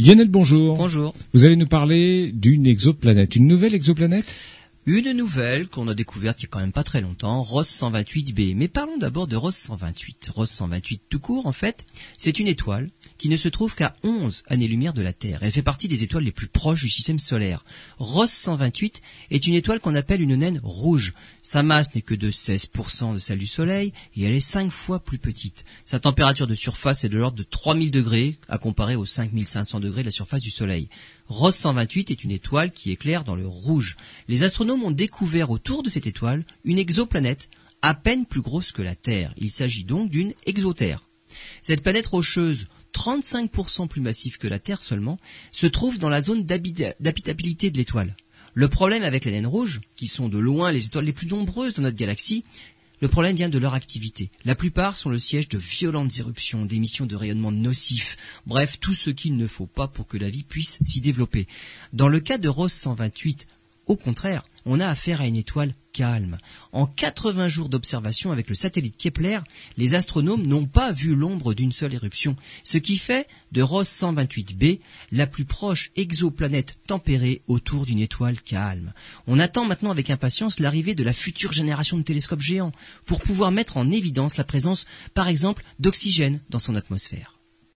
Lionel, bonjour. Bonjour. Vous allez nous parler d'une exoplanète, une nouvelle exoplanète? Une nouvelle qu'on a découverte il y a quand même pas très longtemps, Ross 128b. Mais parlons d'abord de Ross 128. Ross 128 tout court, en fait, c'est une étoile qui ne se trouve qu'à 11 années-lumière de la Terre. Elle fait partie des étoiles les plus proches du système solaire. Ross 128 est une étoile qu'on appelle une naine rouge. Sa masse n'est que de 16% de celle du Soleil et elle est 5 fois plus petite. Sa température de surface est de l'ordre de 3000 degrés à comparer aux 5500 degrés de la surface du Soleil. Ross 128 est une étoile qui éclaire dans le rouge. Les astronomes ont découvert autour de cette étoile une exoplanète à peine plus grosse que la Terre. Il s'agit donc d'une exoterre. Cette planète rocheuse 35% plus massive que la Terre seulement, se trouve dans la zone d'habitabilité de l'étoile. Le problème avec les naines rouges, qui sont de loin les étoiles les plus nombreuses de notre galaxie, le problème vient de leur activité. La plupart sont le siège de violentes éruptions, d'émissions de rayonnement nocifs, bref, tout ce qu'il ne faut pas pour que la vie puisse s'y développer. Dans le cas de Ross 128, au contraire, on a affaire à une étoile calme. En 80 jours d'observation avec le satellite Kepler, les astronomes n'ont pas vu l'ombre d'une seule éruption, ce qui fait de Ross 128b la plus proche exoplanète tempérée autour d'une étoile calme. On attend maintenant avec impatience l'arrivée de la future génération de télescopes géants pour pouvoir mettre en évidence la présence, par exemple, d'oxygène dans son atmosphère.